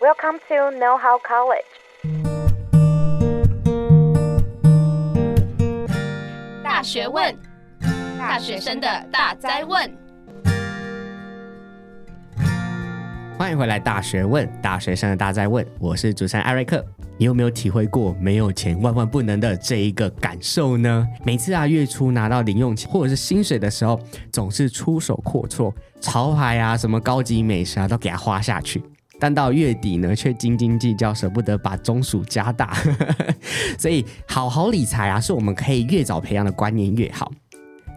Welcome to Know How College。大学问，大学生的大哉问。欢迎回来，大学问，大学生的大哉问。我是主持人艾瑞克。你有没有体会过没有钱万万不能的这一个感受呢？每次啊月初拿到零用钱或者是薪水的时候，总是出手阔绰，潮牌啊什么高级美食啊都给它花下去，但到月底呢却斤斤计较，舍不得把中暑加大。所以好好理财啊，是我们可以越早培养的观念越好，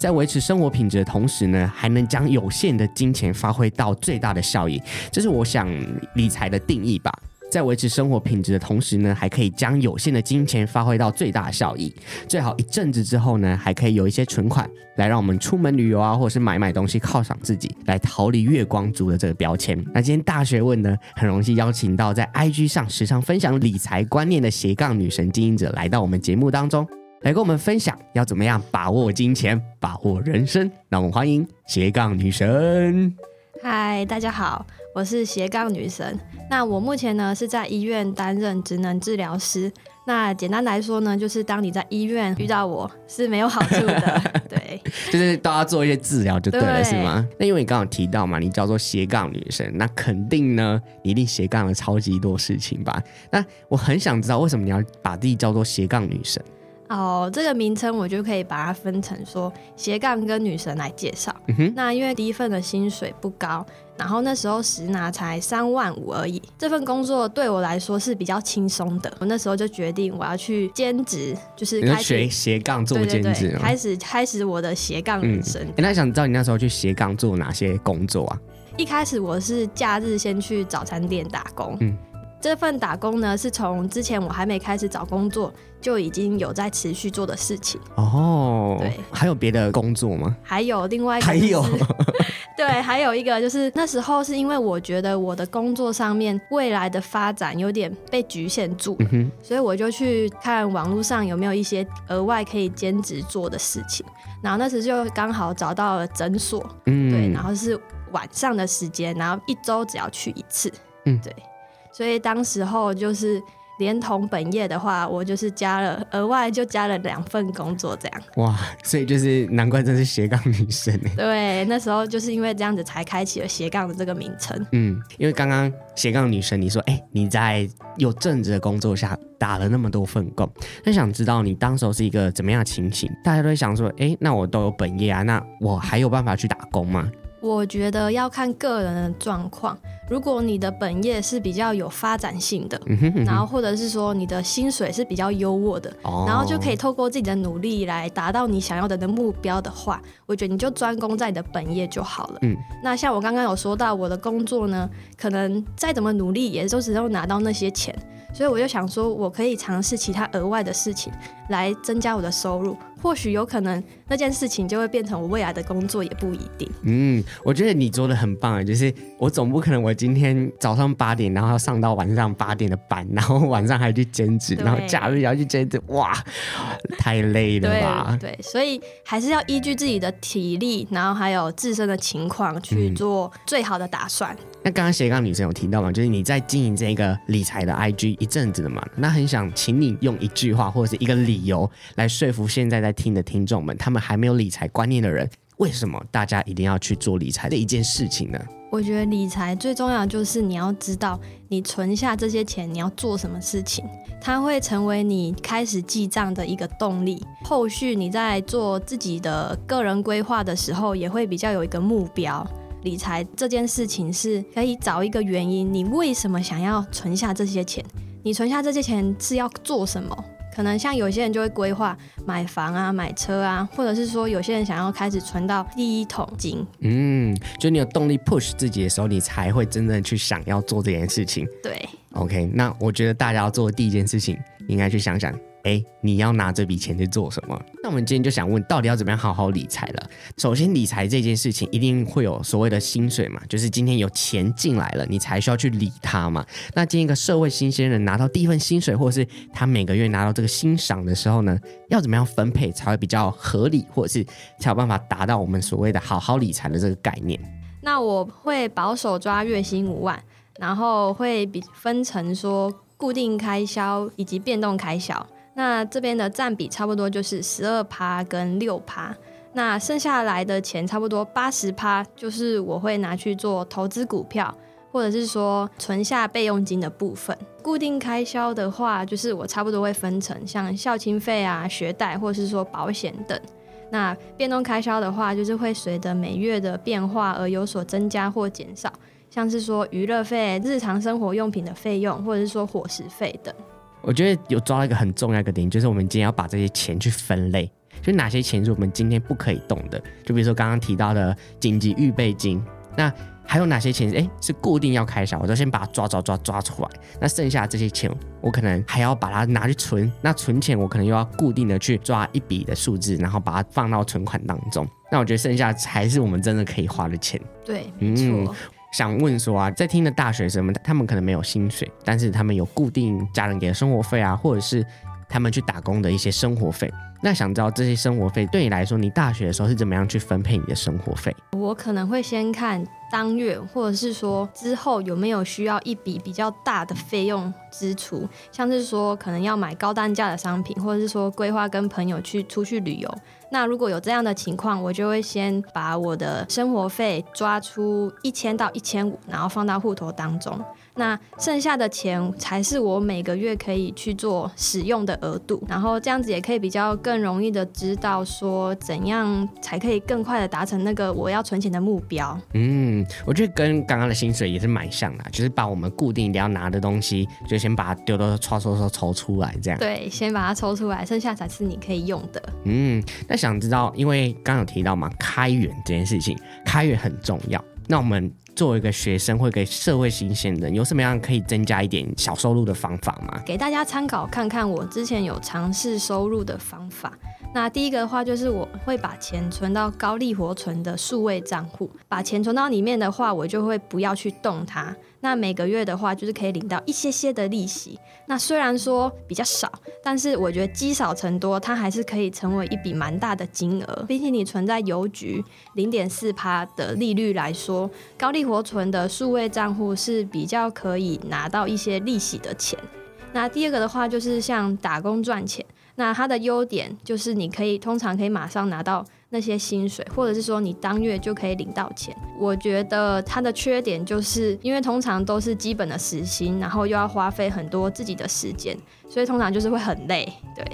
在维持生活品质的同时呢，还能将有限的金钱发挥到最大的效益，这是我想理财的定义吧。在维持生活品质的同时呢，还可以将有限的金钱发挥到最大效益。最好一阵子之后呢，还可以有一些存款，来让我们出门旅游啊，或者是买买东西犒赏自己，来逃离月光族的这个标签。那今天大学问呢，很荣幸邀请到在 IG 上时常分享理财观念的斜杠女神经营者来到我们节目当中，来跟我们分享要怎么样把握金钱，把握人生。让我们欢迎斜杠女神。嗨，大家好。我是斜杠女神，那我目前呢是在医院担任职能治疗师。那简单来说呢，就是当你在医院遇到我是没有好处的，对，就是都要做一些治疗就对了，对是吗？那因为你刚刚提到嘛，你叫做斜杠女神，那肯定呢，你一定斜杠了超级多事情吧？那我很想知道，为什么你要把自己叫做斜杠女神？哦，这个名称我就可以把它分成说斜杠跟女神来介绍。那因为第一份的薪水不高，然后那时候实拿才三万五而已。这份工作对我来说是比较轻松的，我那时候就决定我要去兼职，就是开始学斜杠做兼职，对对对，开始开始我的斜杠人生。嗯，那想知道你那时候去斜杠做哪些工作啊？一开始我是假日先去早餐店打工。嗯。这份打工呢，是从之前我还没开始找工作就已经有在持续做的事情哦。对，还有别的工作吗？还有另外一个、就是，还有，对，还有一个就是那时候是因为我觉得我的工作上面未来的发展有点被局限住，嗯、所以我就去看网络上有没有一些额外可以兼职做的事情。然后那时就刚好找到了诊所，嗯，对，然后是晚上的时间，然后一周只要去一次，嗯，对。所以当时候就是连同本业的话，我就是加了额外就加了两份工作这样。哇，所以就是难怪真是斜杠女生哎。对，那时候就是因为这样子才开启了斜杠的这个名称。嗯，因为刚刚斜杠女生你说，哎、欸，你在有正职的工作下打了那么多份工，那想知道你当时候是一个怎么样的情形？大家都会想说，哎、欸，那我都有本业啊，那我还有办法去打工吗？我觉得要看个人的状况。如果你的本业是比较有发展性的，嗯哼嗯哼，然后或者是说你的薪水是比较优渥的，哦，然后就可以透过自己的努力来达到你想要的的目标的话，我觉得你就专攻在你的本业就好了。嗯，那像我刚刚有说到我的工作呢，可能再怎么努力，也都只能拿到那些钱。所以我就想说，我可以尝试其他额外的事情来增加我的收入，或许有可能那件事情就会变成我未来的工作，也不一定。嗯，我觉得你做的很棒啊，就是我总不可能我今天早上八点，然后要上到晚上八点的班，然后晚上还去兼职，然后假日也要去兼职，哇，太累了吧？对，对，所以还是要依据自己的体力，然后还有自身的情况去做最好的打算。嗯那刚刚斜杠女生有提到嘛，就是你在经营这个理财的 IG 一阵子了嘛，那很想请你用一句话或者是一个理由来说服现在在听的听众们，他们还没有理财观念的人，为什么大家一定要去做理财的一件事情呢？我觉得理财最重要就是你要知道，你存下这些钱你要做什么事情，它会成为你开始记账的一个动力。后续你在做自己的个人规划的时候，也会比较有一个目标。理财这件事情是可以找一个原因，你为什么想要存下这些钱？你存下这些钱是要做什么？可能像有些人就会规划买房啊、买车啊，或者是说有些人想要开始存到第一桶金。嗯，就你有动力 push 自己的时候，你才会真正去想要做这件事情。对，OK，那我觉得大家要做的第一件事情，应该去想想。哎，你要拿这笔钱去做什么？那我们今天就想问，到底要怎么样好好理财了？首先，理财这件事情一定会有所谓的薪水嘛，就是今天有钱进来了，你才需要去理它嘛。那今天一个社会新鲜人拿到第一份薪水，或者是他每个月拿到这个薪赏的时候呢，要怎么样分配才会比较合理，或者是才有办法达到我们所谓的好好理财的这个概念？那我会保守抓月薪五万。然后会比分成说固定开销以及变动开销。那这边的占比差不多就是十二趴跟六趴。那剩下来的钱差不多八十趴，就是我会拿去做投资股票，或者是说存下备用金的部分。固定开销的话，就是我差不多会分成像孝亲费啊、学贷，或者是说保险等。那变动开销的话，就是会随着每月的变化而有所增加或减少，像是说娱乐费、日常生活用品的费用，或者是说伙食费等。我觉得有抓到一个很重要一个点，就是我们今天要把这些钱去分类。就哪些钱是我们今天不可以动的？就比如说刚刚提到的紧急预备金，那还有哪些钱是哎是固定要开销？我都先把它抓抓抓抓出来。那剩下这些钱，我可能还要把它拿去存。那存钱，我可能又要固定的去抓一笔的数字，然后把它放到存款当中。那我觉得剩下才是我们真的可以花的钱。对，没错。嗯，想问说啊，在听的大学生们，他们可能没有薪水，但是他们有固定家人给的生活费啊，或者是他们去打工的一些生活费。那想知道这些生活费对你来说，你大学的时候是怎么样去分配你的生活费？我可能会先看当月，或者是说之后有没有需要一笔比较大的费用支出，像是说可能要买高单价的商品，或者是说规划跟朋友去出去旅游。那如果有这样的情况，我就会先把我的生活费抓出一千到一千五，然后放到户头当中。那剩下的钱才是我每个月可以去做使用的额度，然后这样子也可以比较更容易的知道说怎样才可以更快的达成那个我要存钱的目标。嗯，我觉得跟刚刚的薪水也是蛮像的，就是把我们固定一定要拿的东西，就先把它丢到抽抽抽抽出来，这样。对，先把它抽出来，剩下才是你可以用的。嗯，那想知道，因为刚刚有提到嘛，开源这件事情，开源很重要。那我们。作为一个学生，会给社会新鲜人有什么样可以增加一点小收入的方法吗？给大家参考看看，我之前有尝试收入的方法。那第一个的话，就是我会把钱存到高利活存的数位账户，把钱存到里面的话，我就会不要去动它。那每个月的话，就是可以领到一些些的利息。那虽然说比较少，但是我觉得积少成多，它还是可以成为一笔蛮大的金额。比起你存在邮局零点四趴的利率来说，高利活存的数位账户是比较可以拿到一些利息的钱。那第二个的话，就是像打工赚钱。那它的优点就是你可以通常可以马上拿到那些薪水，或者是说你当月就可以领到钱。我觉得它的缺点就是因为通常都是基本的时薪，然后又要花费很多自己的时间，所以通常就是会很累。对，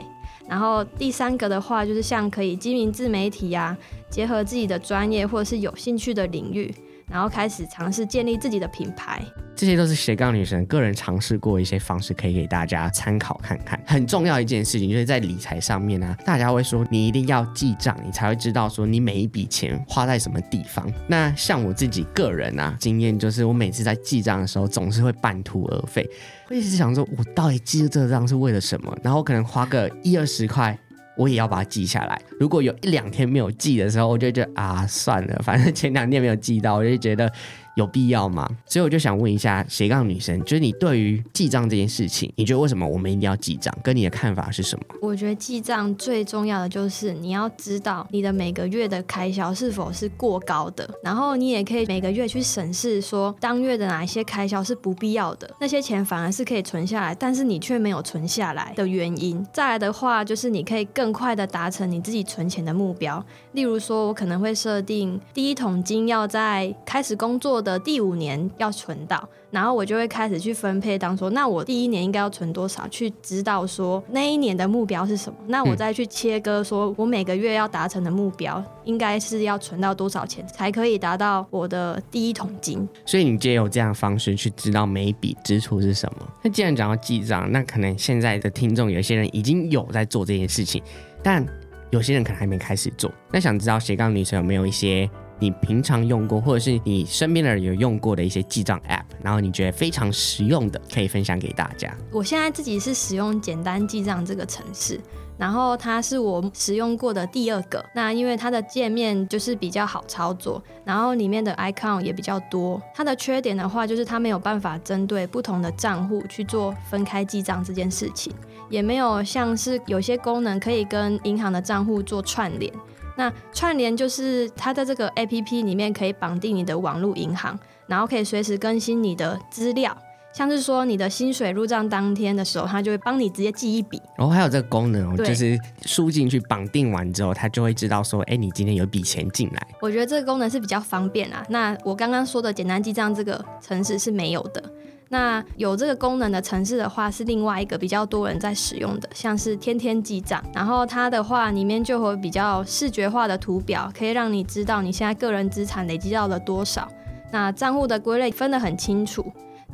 然后第三个的话就是像可以经营自媒体呀、啊，结合自己的专业或者是有兴趣的领域。然后开始尝试建立自己的品牌，这些都是斜杠女神个人尝试过一些方式，可以给大家参考看看。很重要一件事情就是在理财上面啊，大家会说你一定要记账，你才会知道说你每一笔钱花在什么地方。那像我自己个人啊，经验就是我每次在记账的时候，总是会半途而废，会一直想说我到底记这个账是为了什么？然后可能花个一二十块。我也要把它记下来。如果有一两天没有记的时候，我就觉得啊，算了，反正前两天没有记到，我就觉得。有必要吗？所以我就想问一下斜杠女生，就是你对于记账这件事情，你觉得为什么我们一定要记账？跟你的看法是什么？我觉得记账最重要的就是你要知道你的每个月的开销是否是过高的，然后你也可以每个月去审视说当月的哪一些开销是不必要的，那些钱反而是可以存下来，但是你却没有存下来的原因。再来的话，就是你可以更快的达成你自己存钱的目标。例如说，我可能会设定第一桶金要在开始工作的第五年要存到，然后我就会开始去分配，当说那我第一年应该要存多少，去知道说那一年的目标是什么，那我再去切割，说我每个月要达成的目标应该是要存到多少钱，才可以达到我的第一桶金。所以你借由这样的方式去知道每一笔支出是什么。那既然讲到记账，那可能现在的听众有些人已经有在做这件事情，但有些人可能还没开始做。那想知道斜杠女神有没有一些？你平常用过，或者是你身边的人有用过的一些记账 App，然后你觉得非常实用的，可以分享给大家。我现在自己是使用简单记账这个程式，然后它是我使用过的第二个。那因为它的界面就是比较好操作，然后里面的 icon 也比较多。它的缺点的话，就是它没有办法针对不同的账户去做分开记账这件事情，也没有像是有些功能可以跟银行的账户做串联。那串联就是它在这个 APP 里面可以绑定你的网络银行，然后可以随时更新你的资料。像是说你的薪水入账当天的时候，它就会帮你直接记一笔。然后还有这个功能哦，就是输进去绑定完之后，它就会知道说，哎，你今天有笔钱进来。我觉得这个功能是比较方便啊。那我刚刚说的简单记账这个城市是没有的。那有这个功能的城市的话，是另外一个比较多人在使用的，像是天天记账。然后它的话里面就会比较视觉化的图表，可以让你知道你现在个人资产累积到了多少。那账户的归类分得很清楚。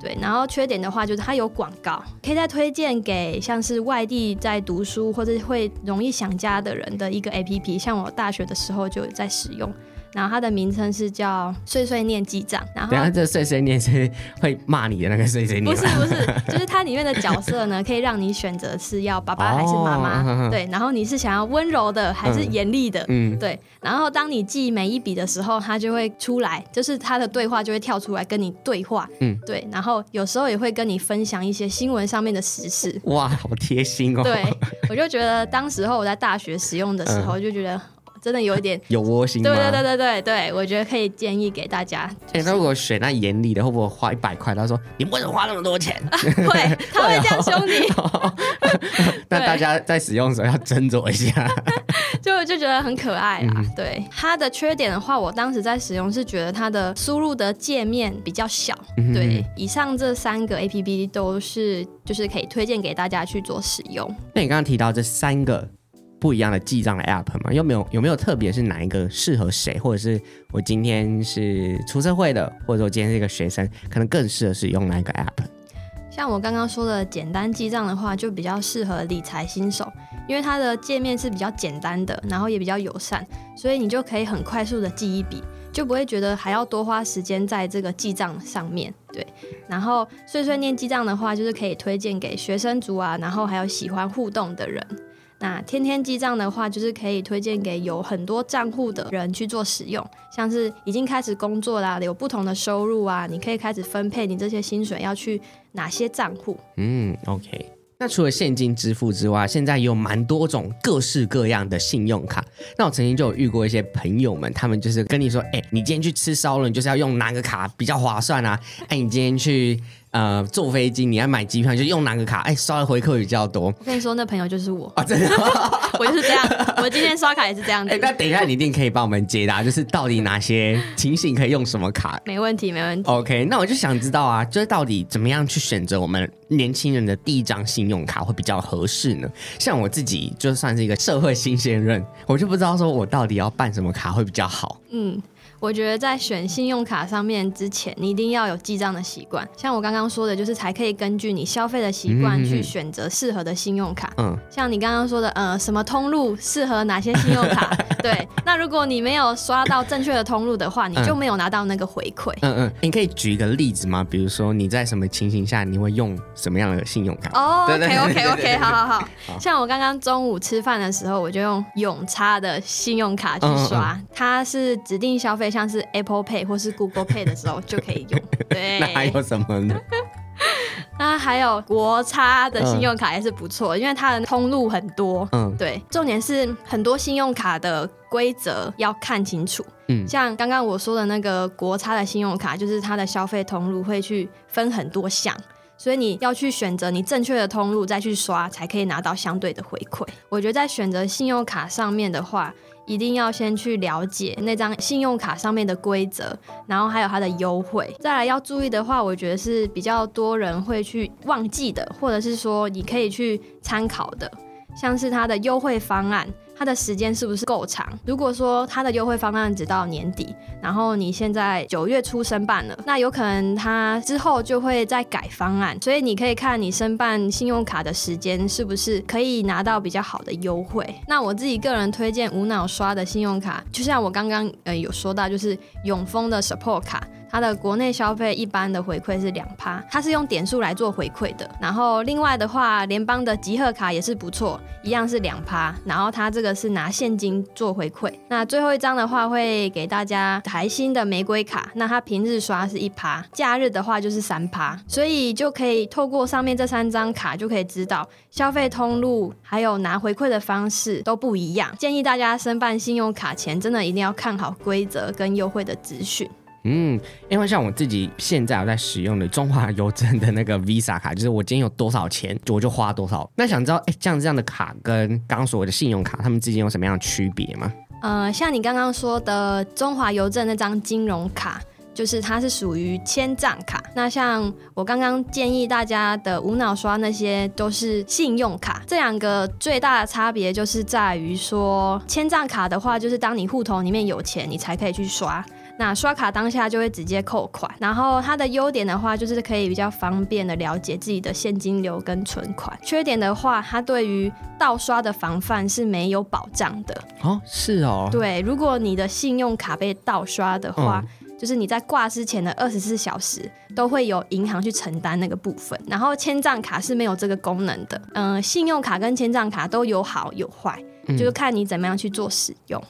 对，然后缺点的话就是它有广告，可以再推荐给像是外地在读书或者会容易想家的人的一个 APP，像我大学的时候就有在使用。然后它的名称是叫碎碎念记账。然后这碎碎念是会骂你的那个碎碎念？不是不是，就是它里面的角色呢，可以让你选择是要爸爸还是妈妈。哦、对，然后你是想要温柔的还是严厉的？嗯，对。然后当你记每一笔的时候，它就会出来，就是它的对话就会跳出来跟你对话。嗯，对。然后有时候也会跟你分享一些新闻上面的时事。哇，好贴心哦。对，我就觉得当时候我在大学使用的时候，就觉得。真的有一点 有窝心吗？对对对对对对，我觉得可以建议给大家。哎、就是，那如果选那严厉的，会不会花一百块？他说：“你为什么花那么多钱？” 会，他会这样凶你。那大家在使用的时候要斟酌一下。就就觉得很可爱啊。嗯、对，它的缺点的话，我当时在使用是觉得它的输入的界面比较小。嗯、对，以上这三个 APP 都是就是可以推荐给大家去做使用。那你刚刚提到这三个。不一样的记账的 app 吗？有没有有没有特别是哪一个适合谁？或者是我今天是出社会的，或者说今天是一个学生，可能更适合使用哪一个 app？像我刚刚说的简单记账的话，就比较适合理财新手，因为它的界面是比较简单的，然后也比较友善，所以你就可以很快速的记一笔，就不会觉得还要多花时间在这个记账上面。对，然后碎碎念记账的话，就是可以推荐给学生族啊，然后还有喜欢互动的人。那天天记账的话，就是可以推荐给有很多账户的人去做使用，像是已经开始工作啦，有不同的收入啊，你可以开始分配你这些薪水要去哪些账户。嗯，OK。那除了现金支付之外，现在也有蛮多种各式各样的信用卡。那我曾经就有遇过一些朋友们，他们就是跟你说，哎，你今天去吃烧了，你就是要用哪个卡比较划算啊？哎，你今天去。呃，坐飞机你要买机票就用哪个卡？哎，刷的回扣比较多。我跟你说，那朋友就是我啊，真的，我就是这样。我今天刷卡也是这样子。哎，那等一下你一定可以帮我们解答，就是到底哪些情形可以用什么卡？没问题，没问题。OK，那我就想知道啊，就是到底怎么样去选择我们年轻人的第一张信用卡会比较合适呢？像我自己就算是一个社会新鲜人，我就不知道说我到底要办什么卡会比较好。嗯。我觉得在选信用卡上面之前，你一定要有记账的习惯。像我刚刚说的，就是才可以根据你消费的习惯去选择适合的信用卡。嗯，像你刚刚说的，呃，什么通路适合哪些信用卡？对，那如果你没有刷到正确的通路的话，你就没有拿到那个回馈。嗯嗯，你可以举一个例子吗？比如说你在什么情形下你会用什么样的信用卡？哦，OK OK OK，好好好。像我刚刚中午吃饭的时候，我就用永差的信用卡去刷，它是指定消费。像是 Apple Pay 或是 Google Pay 的时候就可以用。对，那还有什么呢？那还有国差的信用卡也是不错，嗯、因为它的通路很多。嗯，对，重点是很多信用卡的规则要看清楚。嗯，像刚刚我说的那个国差的信用卡，就是它的消费通路会去分很多项，所以你要去选择你正确的通路再去刷，才可以拿到相对的回馈。我觉得在选择信用卡上面的话，一定要先去了解那张信用卡上面的规则，然后还有它的优惠。再来要注意的话，我觉得是比较多人会去忘记的，或者是说你可以去参考的，像是它的优惠方案。它的时间是不是够长？如果说它的优惠方案只到年底，然后你现在九月初申办了，那有可能它之后就会再改方案，所以你可以看你申办信用卡的时间是不是可以拿到比较好的优惠。那我自己个人推荐无脑刷的信用卡，就像我刚刚呃有说到，就是永丰的 Support 卡。它的国内消费一般的回馈是两趴，它是用点数来做回馈的。然后另外的话，联邦的集贺卡也是不错，一样是两趴。然后它这个是拿现金做回馈。那最后一张的话，会给大家台新的玫瑰卡，那它平日刷是一趴，假日的话就是三趴。所以就可以透过上面这三张卡，就可以知道消费通路还有拿回馈的方式都不一样。建议大家申办信用卡前，真的一定要看好规则跟优惠的资讯。嗯，因为像我自己现在有在使用的中华邮政的那个 Visa 卡，就是我今天有多少钱，我就花多少。那想知道，哎，这样这样的卡跟刚刚所谓的信用卡，它们之间有什么样的区别吗？呃，像你刚刚说的中华邮政那张金融卡。就是它是属于签账卡，那像我刚刚建议大家的无脑刷那些都是信用卡，这两个最大的差别就是在于说，签账卡的话，就是当你户头里面有钱，你才可以去刷，那刷卡当下就会直接扣款。然后它的优点的话，就是可以比较方便的了解自己的现金流跟存款。缺点的话，它对于盗刷的防范是没有保障的。哦，是哦。对，如果你的信用卡被盗刷的话。嗯就是你在挂之前的二十四小时都会有银行去承担那个部分，然后签账卡是没有这个功能的。嗯、呃，信用卡跟签账卡都有好有坏，就是看你怎么样去做使用。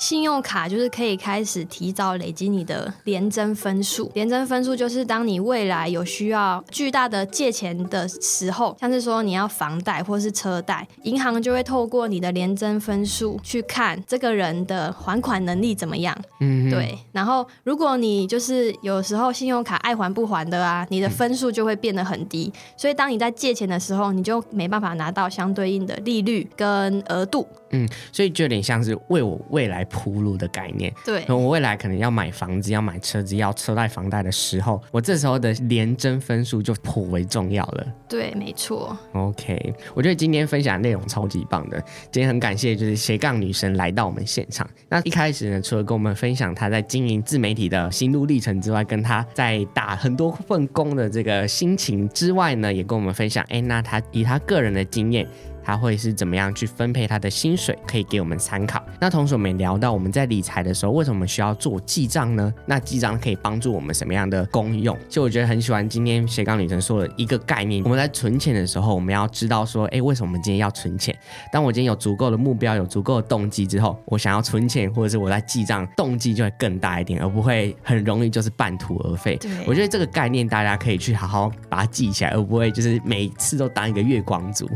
信用卡就是可以开始提早累积你的联征分数，联征分数就是当你未来有需要巨大的借钱的时候，像是说你要房贷或是车贷，银行就会透过你的联征分数去看这个人的还款能力怎么样。嗯，对。然后如果你就是有时候信用卡爱还不还的啊，你的分数就会变得很低，所以当你在借钱的时候，你就没办法拿到相对应的利率跟额度。嗯，所以就有点像是为我未来铺路的概念。对，我未来可能要买房子、要买车子、要车贷、房贷的时候，我这时候的联征分数就颇为重要了。对，没错。OK，我觉得今天分享的内容超级棒的。今天很感谢就是斜杠女神来到我们现场。那一开始呢，除了跟我们分享她在经营自媒体的心路历程之外，跟她在打很多份工的这个心情之外呢，也跟我们分享，哎，那她以她个人的经验。他会是怎么样去分配他的薪水，可以给我们参考。那同时我们也聊到我们在理财的时候，为什么需要做记账呢？那记账可以帮助我们什么样的功用？其实我觉得很喜欢今天斜杠女神说的一个概念。我们在存钱的时候，我们要知道说，哎，为什么我们今天要存钱？当我今天有足够的目标，有足够的动机之后，我想要存钱，或者是我在记账，动机就会更大一点，而不会很容易就是半途而废。对，我觉得这个概念大家可以去好好把它记起来，而不会就是每次都当一个月光族。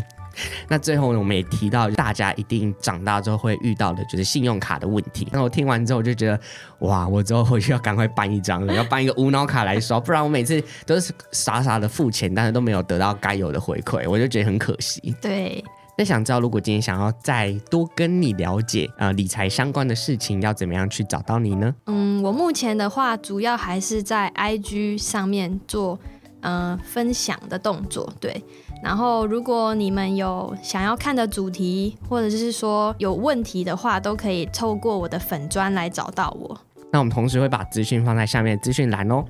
那最后呢，我们也提到，大家一定长大之后会遇到的，就是信用卡的问题。那我听完之后，就觉得，哇，我之后回去要赶快办一张了，要办一个无脑卡来刷，不然我每次都是傻傻的付钱，但是都没有得到该有的回馈，我就觉得很可惜。对。那想知道，如果今天想要再多跟你了解呃理财相关的事情，要怎么样去找到你呢？嗯，我目前的话，主要还是在 IG 上面做呃分享的动作，对。然后，如果你们有想要看的主题，或者是说有问题的话，都可以透过我的粉砖来找到我。那我们同时会把资讯放在下面资讯栏哦。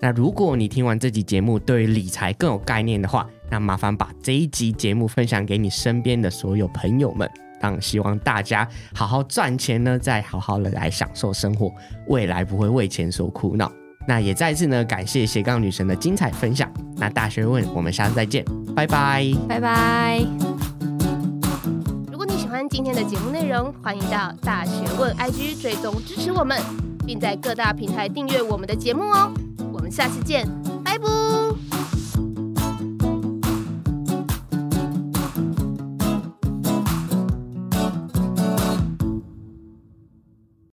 那如果你听完这集节目，对于理财更有概念的话，那麻烦把这一集节目分享给你身边的所有朋友们。当，希望大家好好赚钱呢，再好好的来享受生活，未来不会为钱所苦恼。那也再次呢，感谢斜杠女神的精彩分享。那大学问，我们下次再见，拜拜，拜拜。如果你喜欢今天的节目内容，欢迎到大学问 IG 追踪支持我们，并在各大平台订阅我们的节目哦。我们下次见。